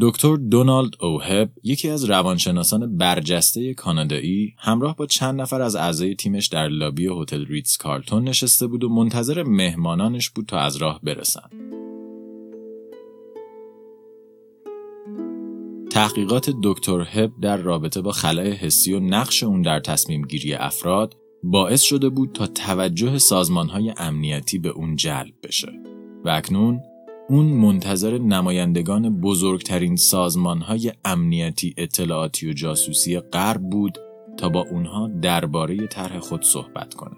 دکتر دونالد اوهب یکی از روانشناسان برجسته کانادایی همراه با چند نفر از اعضای تیمش در لابی هتل ریتز کارتون نشسته بود و منتظر مهمانانش بود تا از راه برسن. تحقیقات دکتر هب در رابطه با خلای حسی و نقش اون در تصمیم گیری افراد باعث شده بود تا توجه سازمان های امنیتی به اون جلب بشه و اکنون اون منتظر نمایندگان بزرگترین سازمان های امنیتی اطلاعاتی و جاسوسی غرب بود تا با اونها درباره طرح خود صحبت کنه.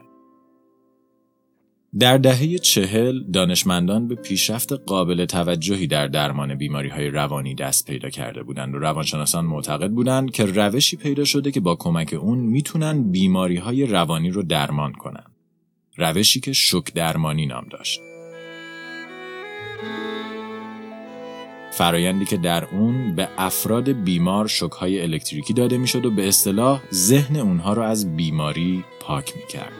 در دهه چهل دانشمندان به پیشرفت قابل توجهی در درمان بیماری های روانی دست پیدا کرده بودند و روانشناسان معتقد بودند که روشی پیدا شده که با کمک اون می‌تونن بیماری های روانی رو درمان کنن. روشی که شک درمانی نام داشت. فرایندی که در اون به افراد بیمار شکهای الکتریکی داده می‌شد و به اصطلاح ذهن اونها رو از بیماری پاک می‌کرد.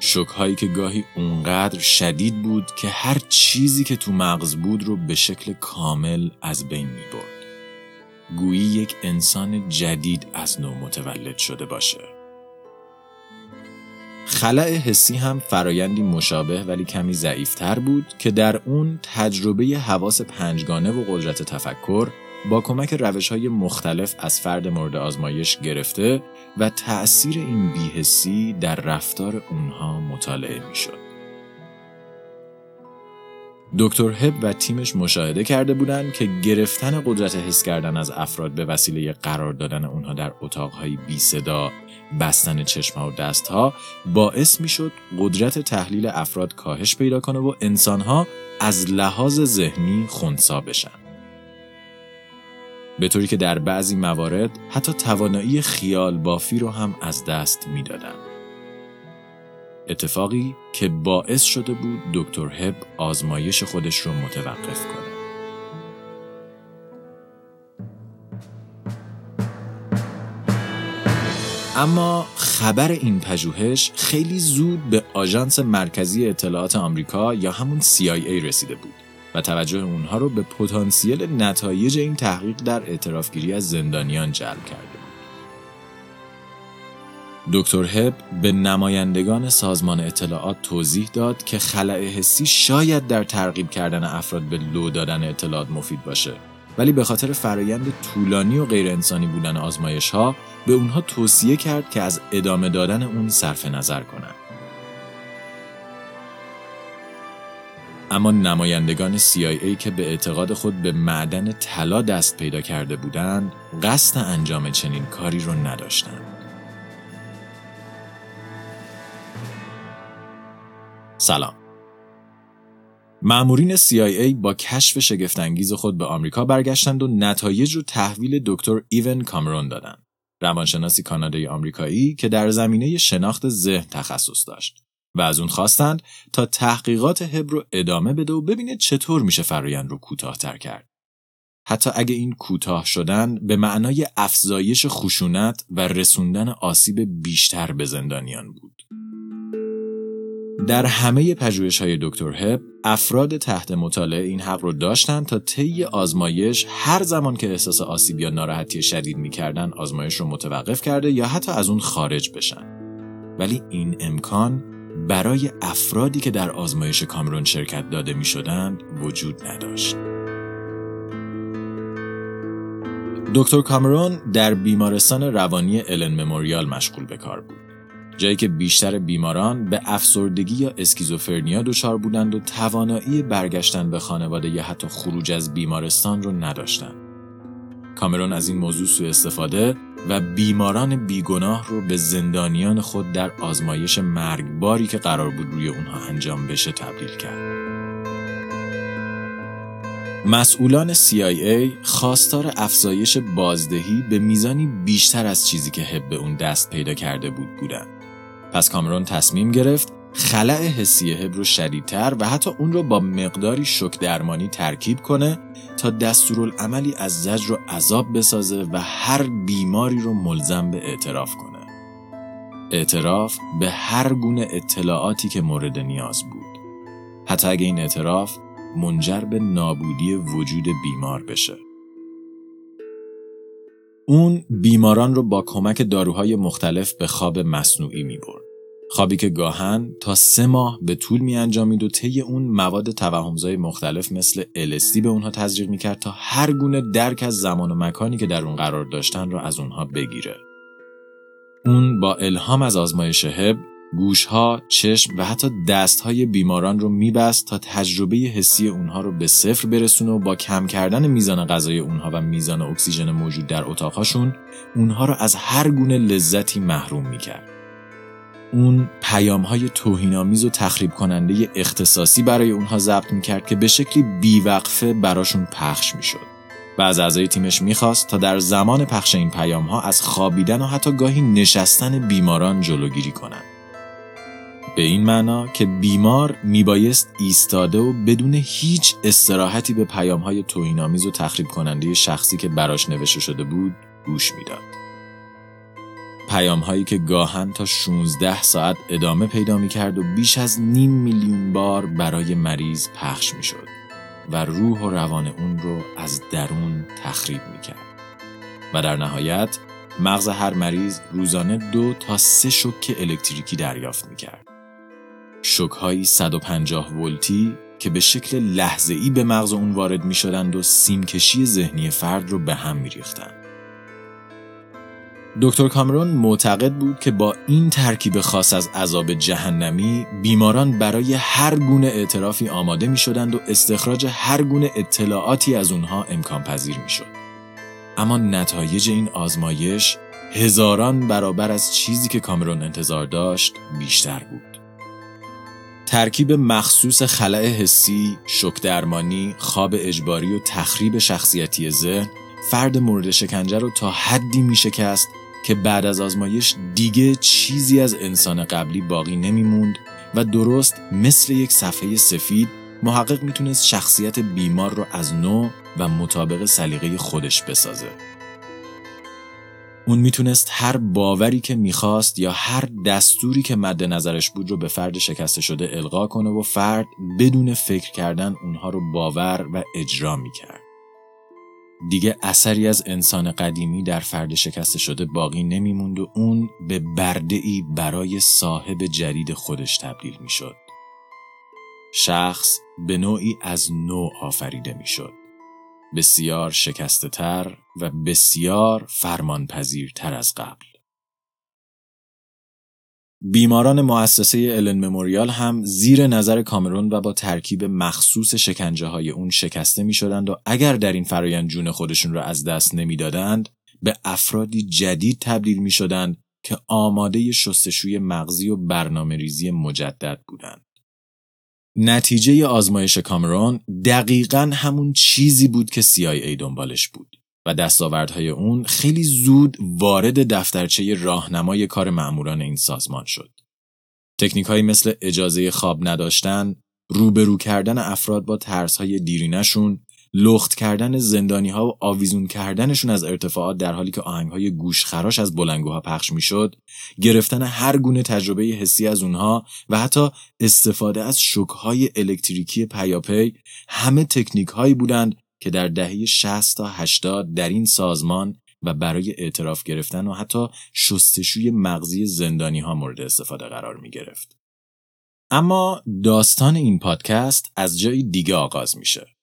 شکهایی که گاهی اونقدر شدید بود که هر چیزی که تو مغز بود رو به شکل کامل از بین می برد. گویی یک انسان جدید از نو متولد شده باشه. خلع حسی هم فرایندی مشابه ولی کمی ضعیفتر بود که در اون تجربه حواس پنجگانه و قدرت تفکر با کمک روش های مختلف از فرد مورد آزمایش گرفته و تأثیر این بیهسی در رفتار اونها مطالعه می شد. دکتر هب و تیمش مشاهده کرده بودند که گرفتن قدرت حس کردن از افراد به وسیله قرار دادن اونها در اتاقهای بی صدا، بستن چشمها و دستها باعث می شد قدرت تحلیل افراد کاهش پیدا کنه و انسانها از لحاظ ذهنی خونسا بشن. به طوری که در بعضی موارد حتی توانایی خیال بافی رو هم از دست می‌دادند. اتفاقی که باعث شده بود دکتر هب آزمایش خودش رو متوقف کنه. اما خبر این پژوهش خیلی زود به آژانس مرکزی اطلاعات آمریکا یا همون CIA رسیده بود. و توجه اونها رو به پتانسیل نتایج این تحقیق در اعترافگیری از زندانیان جلب کرده. دکتر هب به نمایندگان سازمان اطلاعات توضیح داد که خلع حسی شاید در ترغیب کردن افراد به لو دادن اطلاعات مفید باشه ولی به خاطر فرایند طولانی و غیر انسانی بودن آزمایش ها به اونها توصیه کرد که از ادامه دادن اون صرف نظر کنند. اما نمایندگان CIA که به اعتقاد خود به معدن طلا دست پیدا کرده بودند قصد انجام چنین کاری رو نداشتند. سلام مأمورین CIA با کشف شگفتانگیز خود به آمریکا برگشتند و نتایج رو تحویل دکتر ایون کامرون دادند. روانشناسی کانادایی آمریکایی که در زمینه شناخت ذهن تخصص داشت. و از اون خواستند تا تحقیقات هب رو ادامه بده و ببینه چطور میشه فرایند رو کوتاهتر کرد. حتی اگه این کوتاه شدن به معنای افزایش خشونت و رسوندن آسیب بیشتر به زندانیان بود. در همه پژوهش های دکتر هب افراد تحت مطالعه این حق رو داشتند تا طی آزمایش هر زمان که احساس آسیب یا ناراحتی شدید می‌کردن آزمایش رو متوقف کرده یا حتی از اون خارج بشن ولی این امکان برای افرادی که در آزمایش کامرون شرکت داده می شدند وجود نداشت. دکتر کامرون در بیمارستان روانی الن مموریال مشغول به کار بود. جایی که بیشتر بیماران به افسردگی یا اسکیزوفرنیا دچار بودند و توانایی برگشتن به خانواده یا حتی خروج از بیمارستان رو نداشتند. کامرون از این موضوع سوء استفاده و بیماران بیگناه رو به زندانیان خود در آزمایش مرگباری که قرار بود روی اونها انجام بشه تبدیل کرد. مسئولان CIA خواستار افزایش بازدهی به میزانی بیشتر از چیزی که هب به اون دست پیدا کرده بود بودند. پس کامرون تصمیم گرفت خلع حسی هب رو شدیدتر و حتی اون رو با مقداری شک درمانی ترکیب کنه تا دستورالعملی از زجر و عذاب بسازه و هر بیماری رو ملزم به اعتراف کنه. اعتراف به هر گونه اطلاعاتی که مورد نیاز بود. حتی اگه این اعتراف منجر به نابودی وجود بیمار بشه. اون بیماران رو با کمک داروهای مختلف به خواب مصنوعی می برد. خوابی که گاهن تا سه ماه به طول می انجامید و طی اون مواد توهمزای مختلف مثل LSD به اونها تزریق می کرد تا هر گونه درک از زمان و مکانی که در اون قرار داشتن رو از اونها بگیره. اون با الهام از آزمایش هب گوشها، چشم و حتی دستهای بیماران رو میبست تا تجربه حسی اونها رو به صفر برسونه و با کم کردن میزان غذای اونها و میزان اکسیژن موجود در اتاقهاشون اونها رو از هر گونه لذتی محروم می‌کرد. اون پیام های توهینآمیز و تخریب کننده اختصاصی برای اونها ضبط می‌کرد که به شکلی بیوقفه براشون پخش می‌شد. و از اعضای تیمش می‌خواست تا در زمان پخش این پیام ها از خوابیدن و حتی گاهی نشستن بیماران جلوگیری کنند. به این معنا که بیمار میبایست ایستاده و بدون هیچ استراحتی به پیام های توهینآمیز و تخریب کننده شخصی که براش نوشته شده بود گوش می‌داد. پیام هایی که گاهن تا 16 ساعت ادامه پیدا می کرد و بیش از نیم میلیون بار برای مریض پخش می شد و روح و روان اون رو از درون تخریب می کرد. و در نهایت مغز هر مریض روزانه دو تا سه شوک الکتریکی دریافت می کرد. شوک های 150 ولتی که به شکل لحظه ای به مغز اون وارد می شدند و سیمکشی ذهنی فرد رو به هم می ریختند. دکتر کامرون معتقد بود که با این ترکیب خاص از عذاب جهنمی بیماران برای هر گونه اعترافی آماده می شدند و استخراج هر گونه اطلاعاتی از اونها امکان پذیر می شد. اما نتایج این آزمایش هزاران برابر از چیزی که کامرون انتظار داشت بیشتر بود. ترکیب مخصوص خلع حسی، شک درمانی، خواب اجباری و تخریب شخصیتی ذهن فرد مورد شکنجه رو تا حدی می شکست که بعد از آزمایش دیگه چیزی از انسان قبلی باقی نمیموند و درست مثل یک صفحه سفید محقق می‌تونست شخصیت بیمار رو از نو و مطابق سلیقه خودش بسازه. اون می‌تونست هر باوری که می‌خواست یا هر دستوری که مد نظرش بود رو به فرد شکسته شده القا کنه و فرد بدون فکر کردن اونها رو باور و اجرا می‌کرد. دیگه اثری از انسان قدیمی در فرد شکسته شده باقی نمیموند و اون به برده ای برای صاحب جدید خودش تبدیل می‌شد. شخص به نوعی از نوع آفریده می‌شد. بسیار شکسته تر و بسیار فرمانپذیرتر از قبل. بیماران مؤسسه الن مموریال هم زیر نظر کامرون و با ترکیب مخصوص شکنجه های اون شکسته می شدند و اگر در این فرایند جون خودشون را از دست نمی‌دادند به افرادی جدید تبدیل می شدند که آماده شستشوی مغزی و برنامه ریزی مجدد بودند. نتیجه آزمایش کامرون دقیقا همون چیزی بود که CIA دنبالش بود. و دستاوردهای اون خیلی زود وارد دفترچه راهنمای کار مأموران این سازمان شد. تکنیک مثل اجازه خواب نداشتن، روبرو کردن افراد با ترسهای دیرینشون، لخت کردن زندانی ها و آویزون کردنشون از ارتفاعات در حالی که آهنگ های گوشخراش از بلنگوها پخش می‌شد، گرفتن هر گونه تجربه حسی از اونها و حتی استفاده از شوکهای الکتریکی پیاپی همه تکنیک هایی بودند که در دهه 60 تا 80 در این سازمان و برای اعتراف گرفتن و حتی شستشوی مغزی زندانی ها مورد استفاده قرار می گرفت. اما داستان این پادکست از جای دیگه آغاز میشه.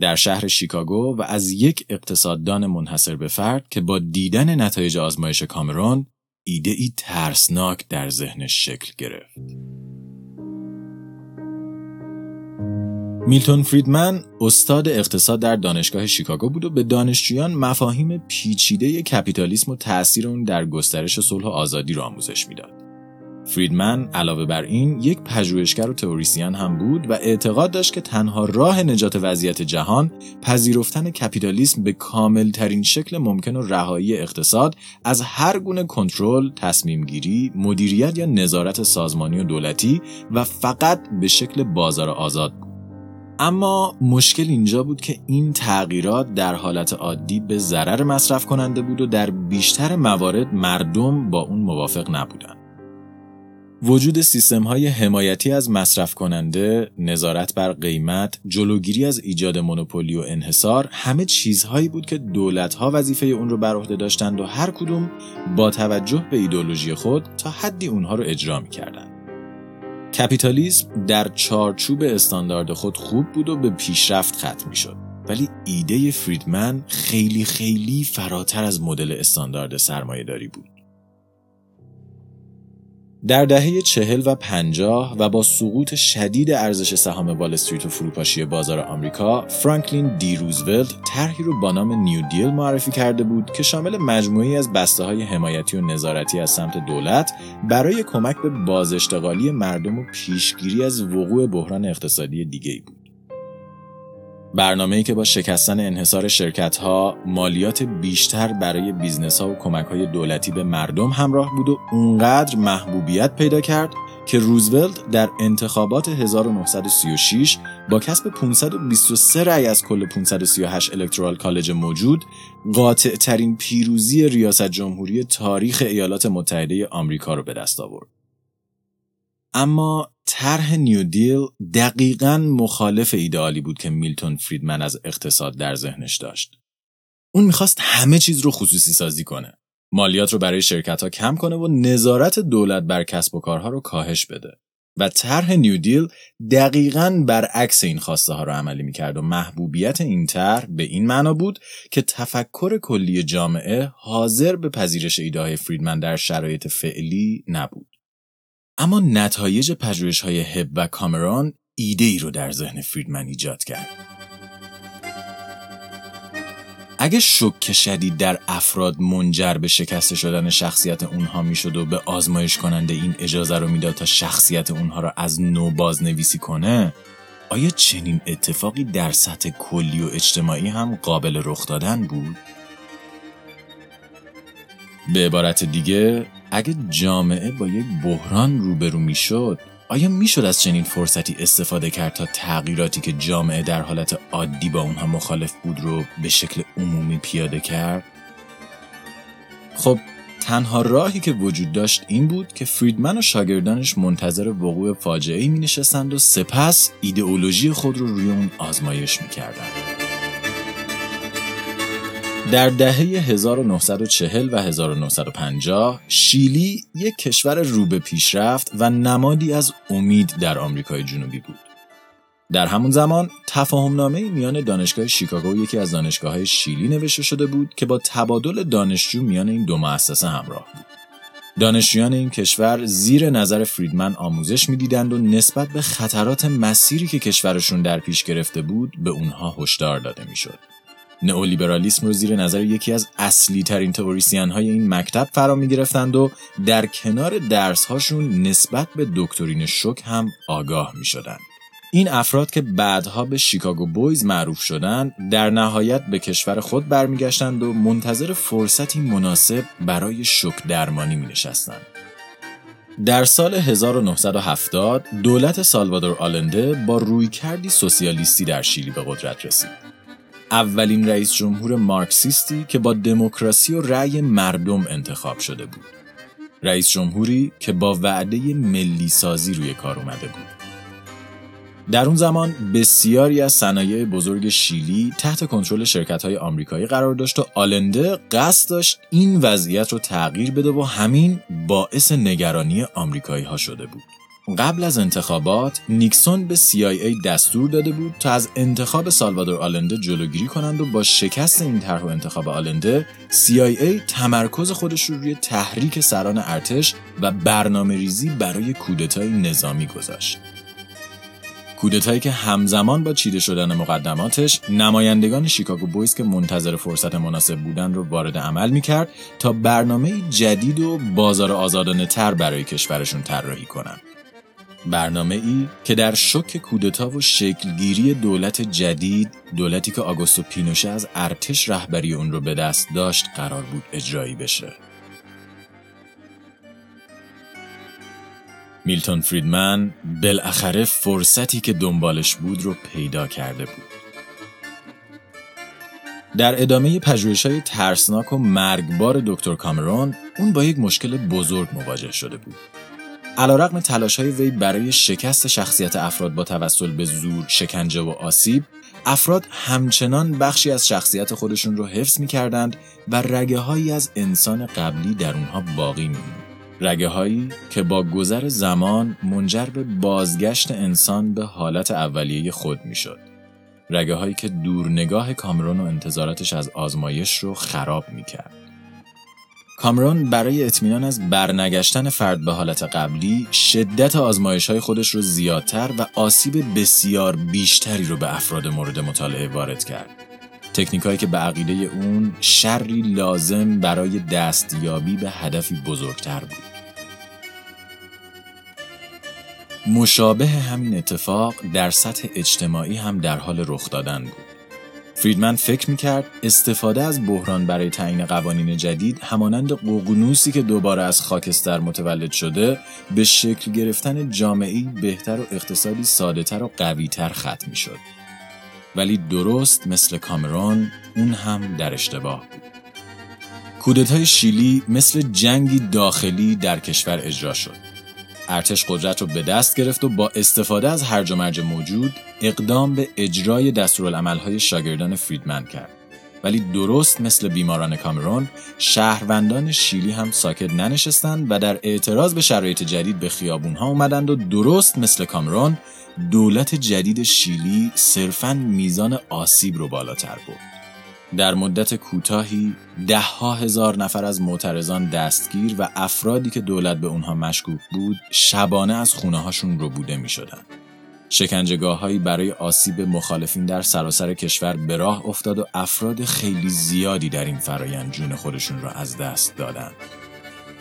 در شهر شیکاگو و از یک اقتصاددان منحصر به فرد که با دیدن نتایج آزمایش کامرون ایده ای ترسناک در ذهنش شکل گرفت. میلتون فریدمن استاد اقتصاد در دانشگاه شیکاگو بود و به دانشجویان مفاهیم پیچیده کپیتالیسم و تأثیر اون در گسترش صلح و آزادی را آموزش می‌داد. فریدمن علاوه بر این یک پژوهشگر و تئوریسین هم بود و اعتقاد داشت که تنها راه نجات وضعیت جهان پذیرفتن کپیتالیسم به کامل ترین شکل ممکن و رهایی اقتصاد از هر گونه کنترل، تصمیم گیری، مدیریت یا نظارت سازمانی و دولتی و فقط به شکل بازار آزاد بود. اما مشکل اینجا بود که این تغییرات در حالت عادی به ضرر مصرف کننده بود و در بیشتر موارد مردم با اون موافق نبودن. وجود سیستم های حمایتی از مصرف کننده، نظارت بر قیمت، جلوگیری از ایجاد مونوپولی و انحصار همه چیزهایی بود که دولت ها وظیفه اون رو بر عهده داشتند و هر کدوم با توجه به ایدولوژی خود تا حدی اونها رو اجرا می‌کردند. کپیتالیسم در چارچوب استاندارد خود خوب بود و به پیشرفت ختم شد. ولی ایده فریدمن خیلی خیلی فراتر از مدل استاندارد سرمایه داری بود. در دهه چهل و پنجاه و با سقوط شدید ارزش سهام وال استریت و فروپاشی بازار آمریکا فرانکلین دی روزولت طرحی رو با نام نیو دیل معرفی کرده بود که شامل مجموعی از بسته های حمایتی و نظارتی از سمت دولت برای کمک به بازاشتغالی مردم و پیشگیری از وقوع بحران اقتصادی دیگه بود. برنامه‌ای که با شکستن انحصار شرکت ها مالیات بیشتر برای business ها و کمک های دولتی به مردم همراه بود و اونقدر محبوبیت پیدا کرد که روزولت در انتخابات 1936 با کسب 523 رأی از کل 538 electoral college موجود قاطع ترین پیروزی ریاست جمهوری تاریخ ایالات متحده آمریکا رو به دست آورد. اما طرح نیو دیل دقیقا مخالف ایدئالی بود که میلتون فریدمن از اقتصاد در ذهنش داشت. اون می‌خواست همه چیز رو خصوصی سازی کنه. مالیات رو برای شرکت ها کم کنه و نظارت دولت بر کسب و کارها رو کاهش بده. و طرح نیو دیل دقیقا برعکس این خواسته ها رو عملی می‌کرد و محبوبیت این طرح به این معنا بود که تفکر کلی جامعه حاضر به پذیرش ایده های فریدمن در شرایط فعلی نبود. اما نتایج پژوهش های هب و کامران ایده ای رو در ذهن فریدمن ایجاد کرد. اگه شک شدید در افراد منجر به شکسته شدن شخصیت اونها می‌شد و به آزمایش کننده این اجازه رو می‌داد تا شخصیت اونها را از نو بازنویسی کنه آیا چنین اتفاقی در سطح کلی و اجتماعی هم قابل رخ دادن بود؟ به عبارت دیگه اگه جامعه با یک بحران روبرو می‌شد آیا می‌شد از چنین فرصتی استفاده کرد تا تغییراتی که جامعه در حالت عادی با اونها مخالف بود رو به شکل عمومی پیاده کرد؟ خب تنها راهی که وجود داشت این بود که فریدمن و شاگردانش منتظر وقوع فاجعه می نشستند و سپس ایدئولوژی خود رو روی اون آزمایش می در دهه 1940 و 1950 شیلی یک کشور رو به پیشرفت و نمادی از امید در آمریکای جنوبی بود. در همون زمان تفاهمنامه میان دانشگاه شیکاگو یکی از دانشگاه های شیلی نوشته شده بود که با تبادل دانشجو میان این دو مؤسسه همراه بود. دانشجویان این کشور زیر نظر فریدمن آموزش می‌دیدند و نسبت به خطرات مسیری که کشورشون در پیش گرفته بود به اونها هشدار داده می‌شد. نئولیبرالیسم رو زیر نظر یکی از اصلی ترین تئوریسین های این مکتب فرا می گرفتند و در کنار درس هاشون نسبت به دکترین شک هم آگاه می شدند. این افراد که بعدها به شیکاگو بویز معروف شدند در نهایت به کشور خود برمیگشتند و منتظر فرصتی مناسب برای شک درمانی می نشستند. در سال 1970 دولت سالوادور آلنده با رویکردی سوسیالیستی در شیلی به قدرت رسید. اولین رئیس جمهور مارکسیستی که با دموکراسی و رأی مردم انتخاب شده بود. رئیس جمهوری که با وعده ملی سازی روی کار اومده بود. در اون زمان بسیاری از صنایع بزرگ شیلی تحت کنترل شرکت های آمریکایی قرار داشت و آلنده قصد داشت این وضعیت رو تغییر بده و همین باعث نگرانی آمریکایی ها شده بود. قبل از انتخابات نیکسون به CIA دستور داده بود تا از انتخاب سالوادور آلنده جلوگیری کنند و با شکست این طرح و انتخاب آلنده CIA تمرکز خودش رو روی تحریک سران ارتش و برنامه ریزی برای کودتای نظامی گذاشت. کودتایی که همزمان با چیده شدن مقدماتش نمایندگان شیکاگو بویز که منتظر فرصت مناسب بودن رو وارد عمل می‌کرد تا برنامه جدید و بازار آزادانه تر برای کشورشون طراحی کنند. برنامه ای که در شک کودتا و شکلگیری دولت جدید دولتی که آگوستو پینوشه از ارتش رهبری اون رو به دست داشت قرار بود اجرایی بشه. میلتون فریدمن بالاخره فرصتی که دنبالش بود رو پیدا کرده بود. در ادامه پژوهش های ترسناک و مرگبار دکتر کامرون اون با یک مشکل بزرگ مواجه شده بود. علیرغم تلاش های وی برای شکست شخصیت افراد با توسل به زور، شکنجه و آسیب، افراد همچنان بخشی از شخصیت خودشون رو حفظ می کردند و رگه هایی از انسان قبلی در اونها باقی می رگه هایی که با گذر زمان منجر به بازگشت انسان به حالت اولیه خود می شد. رگه هایی که دورنگاه کامرون و انتظاراتش از آزمایش رو خراب می کرد. کامرون برای اطمینان از برنگشتن فرد به حالت قبلی شدت آزمایش های خودش رو زیادتر و آسیب بسیار بیشتری رو به افراد مورد مطالعه وارد کرد. تکنیکایی که به عقیده اون شری لازم برای دستیابی به هدفی بزرگتر بود. مشابه همین اتفاق در سطح اجتماعی هم در حال رخ دادن بود. فریدمن فکر می‌کرد استفاده از بحران برای تعیین قوانین جدید همانند ققنوسی که دوباره از خاکستر متولد شده به شکل گرفتن جامعی بهتر و اقتصادی سادهتر و قویتر ختم شد. ولی درست مثل کامرون اون هم در اشتباه. کودتای شیلی مثل جنگی داخلی در کشور اجرا شد. ارتش قدرت رو به دست گرفت و با استفاده از هرج و مرج موجود اقدام به اجرای دستورالعملهای شاگردان فریدمن کرد. ولی درست مثل بیماران کامرون شهروندان شیلی هم ساکت ننشستند و در اعتراض به شرایط جدید به خیابونها اومدند و درست مثل کامرون دولت جدید شیلی صرفاً میزان آسیب رو بالاتر برد. در مدت کوتاهی ده ها هزار نفر از معترضان دستگیر و افرادی که دولت به اونها مشکوک بود شبانه از خونه هاشون رو بوده می شدن. شکنجگاه هایی برای آسیب مخالفین در سراسر کشور به راه افتاد و افراد خیلی زیادی در این فرایند جون خودشون را از دست دادند.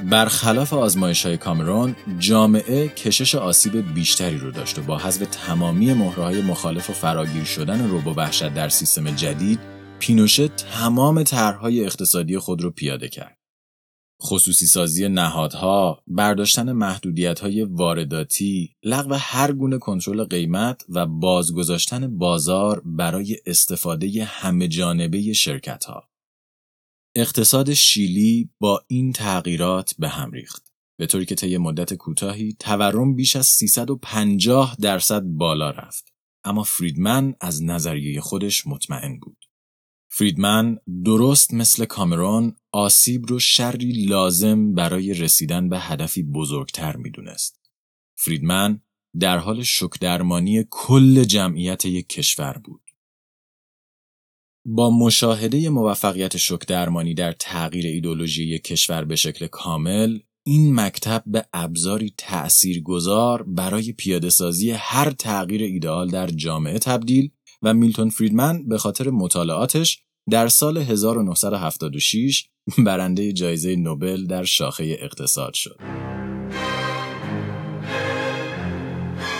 برخلاف آزمایش های کامرون، جامعه کشش آسیب بیشتری رو داشت و با حذف تمامی مهرهای مخالف و فراگیر شدن روبو وحشت در سیستم جدید پینوشه تمام طرحهای اقتصادی خود را پیاده کرد. خصوصی سازی نهادها، برداشتن محدودیت های وارداتی، لغو هر گونه کنترل قیمت و بازگذاشتن بازار برای استفاده همه جانبه شرکت ها. اقتصاد شیلی با این تغییرات به هم ریخت. به طوری که طی مدت کوتاهی تورم بیش از 350 درصد بالا رفت. اما فریدمن از نظریه خودش مطمئن بود. فریدمن درست مثل کامرون آسیب رو شری لازم برای رسیدن به هدفی بزرگتر می‌دونست. فریدمن در حال شکدرمانی کل جمعیت یک کشور بود. با مشاهده موفقیت شکدرمانی در تغییر ایدولوژی یک کشور به شکل کامل، این مکتب به ابزاری تأثیرگذار برای پیاده سازی هر تغییر ایدئال در جامعه تبدیل و میلتون فریدمن به خاطر مطالعاتش در سال 1976 برنده جایزه نوبل در شاخه اقتصاد شد.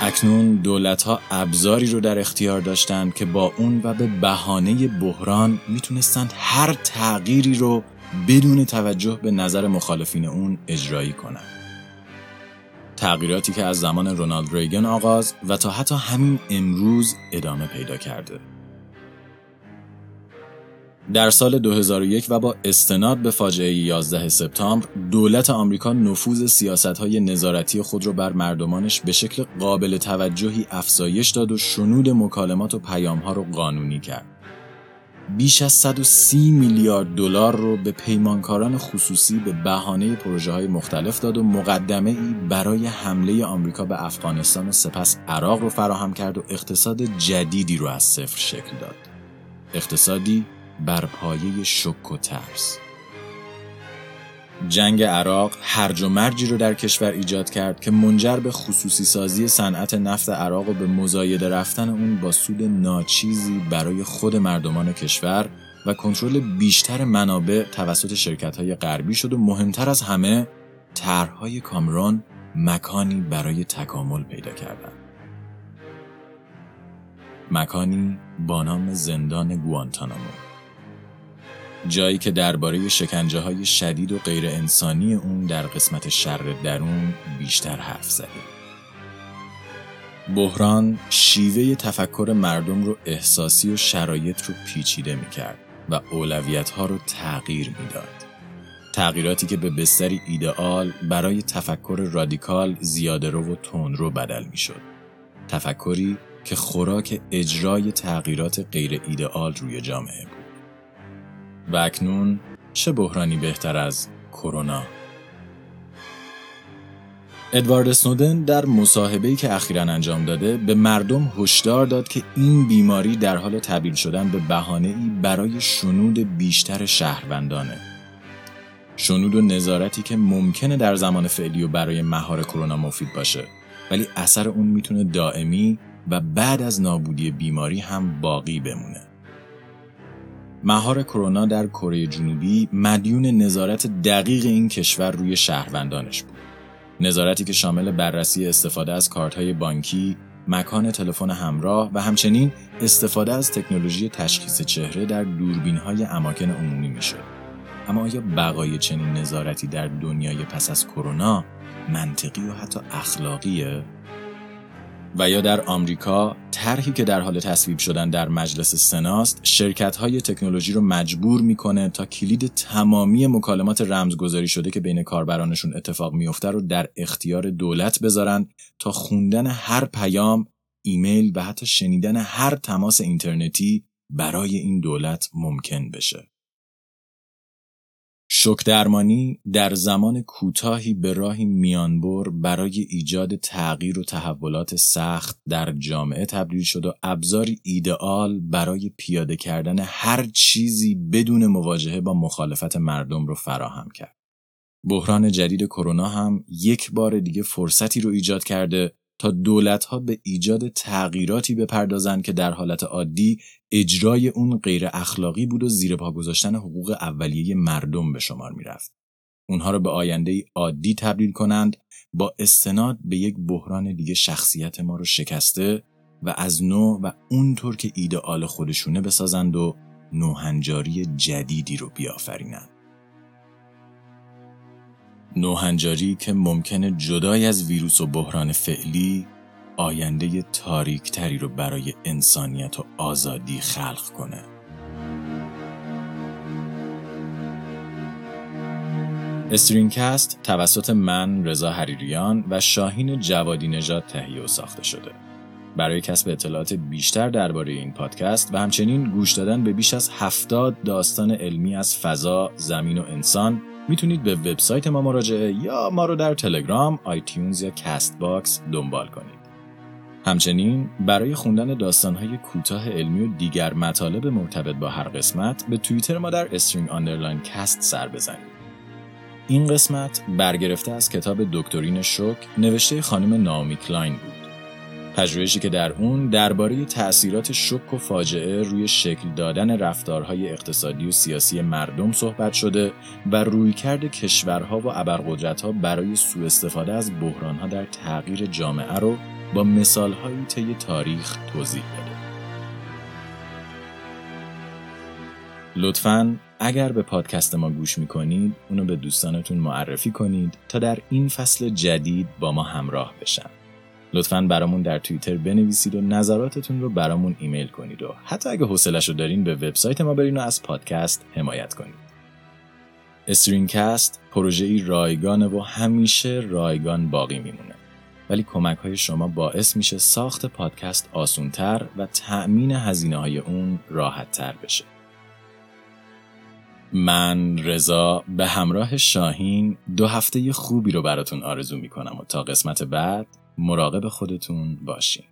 اکنون دولت ها ابزاری رو در اختیار داشتند که با اون و به بهانه بحران می‌تونستند هر تغییری رو بدون توجه به نظر مخالفین اون اجرایی کنند. تغییراتی که از زمان رونالد ریگن آغاز و تا حتی همین امروز ادامه پیدا کرده. در سال 2001 و با استناد به فاجعه 11 سپتامبر دولت آمریکا نفوذ سیاست‌های نظارتی خود را بر مردمانش به شکل قابل توجهی افزایش داد و شنود مکالمات و پیامها را قانونی کرد. بیش از 130 میلیارد دلار رو به پیمانکاران خصوصی به بهانه پروژه های مختلف داد و مقدمه ای برای حمله آمریکا به افغانستان و سپس عراق رو فراهم کرد و اقتصاد جدیدی رو از صفر شکل داد. اقتصادی بر پایه شک و ترس جنگ عراق هرج و مرجی رو در کشور ایجاد کرد که منجر به خصوصی سازی صنعت نفت عراق و به مزایده رفتن اون با سود ناچیزی برای خود مردمان کشور و کنترل بیشتر منابع توسط شرکت های غربی شد و مهمتر از همه طرحهای کامرون مکانی برای تکامل پیدا کردند. مکانی با نام زندان گوانتانامو جایی که درباره شکنجه های شدید و غیر انسانی اون در قسمت شر درون بیشتر حرف زده. بحران شیوه تفکر مردم رو احساسی و شرایط رو پیچیده می کرد و اولویت ها رو تغییر می‌داد. تغییراتی که به بستری ایدئال برای تفکر رادیکال زیاده رو و تون رو بدل می شد. تفکری که خوراک اجرای تغییرات غیر ایدئال روی جامعه بود. و اکنون چه بحرانی بهتر از کرونا؟ ادوارد سنودن در مصاحبه‌ای که اخیرا انجام داده به مردم هشدار داد که این بیماری در حال تبدیل شدن به بهانه‌ای برای شنود بیشتر شهروندانه. شنود و نظارتی که ممکنه در زمان فعلی و برای مهار کرونا مفید باشه ولی اثر اون می‌تونه دائمی و بعد از نابودی بیماری هم باقی بمونه. مهار کرونا در کره جنوبی مدیون نظارت دقیق این کشور روی شهروندانش بود. نظارتی که شامل بررسی استفاده از کارت‌های بانکی، مکان تلفن همراه و همچنین استفاده از تکنولوژی تشخیص چهره در دوربین‌های اماکن عمومی میشه. اما آیا بقای چنین نظارتی در دنیای پس از کرونا منطقی و حتی اخلاقیه؟ و یا در آمریکا طرحی که در حال تصویب شدن در مجلس سناست شرکت های تکنولوژی رو مجبور می‌کنه تا کلید تمامی مکالمات رمزگذاری شده که بین کاربرانشون اتفاق میفته رو در اختیار دولت بذارن تا خوندن هر پیام، ایمیل و حتی شنیدن هر تماس اینترنتی برای این دولت ممکن بشه. شک درمانی در زمان کوتاهی به راهی میانبر برای ایجاد تغییر و تحولات سخت در جامعه تبدیل شد و ابزاری ایدئال برای پیاده کردن هر چیزی بدون مواجهه با مخالفت مردم رو فراهم کرد. بحران جدید کرونا هم یک بار دیگه فرصتی رو ایجاد کرده تا دولتها به ایجاد تغییراتی بپردازند که در حالت عادی اجرای اون غیر اخلاقی بود و زیر پا گذاشتن حقوق اولیه مردم به شمار می‌رفت. اونها رو به آینده عادی تبدیل کنند با استناد به یک بحران دیگه شخصیت ما رو شکسته و از نو و اونطور که ایدئال خودشونه بسازند و نوهنجاری جدیدی رو بیافرینند. نوهنجاری که ممکنه جدای از ویروس و بحران فعلی آینده تاریکتری رو برای انسانیت و آزادی خلق کنه. StringCast توسط من رضا حریریان و شاهین جوادی نژاد تهیه و ساخته شده. برای کسب اطلاعات بیشتر درباره این پادکست و همچنین گوش دادن به بیش از هفتاد داستان علمی از فضا، زمین و انسان می‌تونید به وبسایت ما مراجعه یا ما رو در تلگرام، iTunes یا Castbox دنبال کنید. همچنین برای خوندن داستانهای کوتاه علمی و دیگر مطالب مرتبط با هر قسمت به توییتر ما در String underline cast سر بزنید. این قسمت برگرفته از کتاب دکترین شوک نوشته خانم نائومی کلاین بود. پژوهشی که در اون درباره تأثیرات شوک و فاجعه روی شکل دادن رفتارهای اقتصادی و سیاسی مردم صحبت شده و رویکرد کشورها و ابرقدرتها برای سوء استفاده از بحرانها در تغییر جامعه رو با مثالهایی طی تاریخ توضیح بده. لطفاً اگر به پادکست ما گوش می‌کنید اونو به دوستانتون معرفی کنید تا در این فصل جدید با ما همراه بشن. لطفا برامون در توییتر بنویسید و نظراتتون رو برامون ایمیل کنید و حتی اگه حوصلش رو دارین به وبسایت ما برین و از پادکست حمایت کنید. استرینکست پروژه ای رایگانه و همیشه رایگان باقی میمونه. ولی کمک های شما باعث میشه ساخت پادکست آسونتر و تأمین هزینه های اون راحت تر بشه. من رضا به همراه شاهین دو هفته خوبی رو براتون آرزو می‌کنم و تا قسمت بعد مراقب خودتون باشین.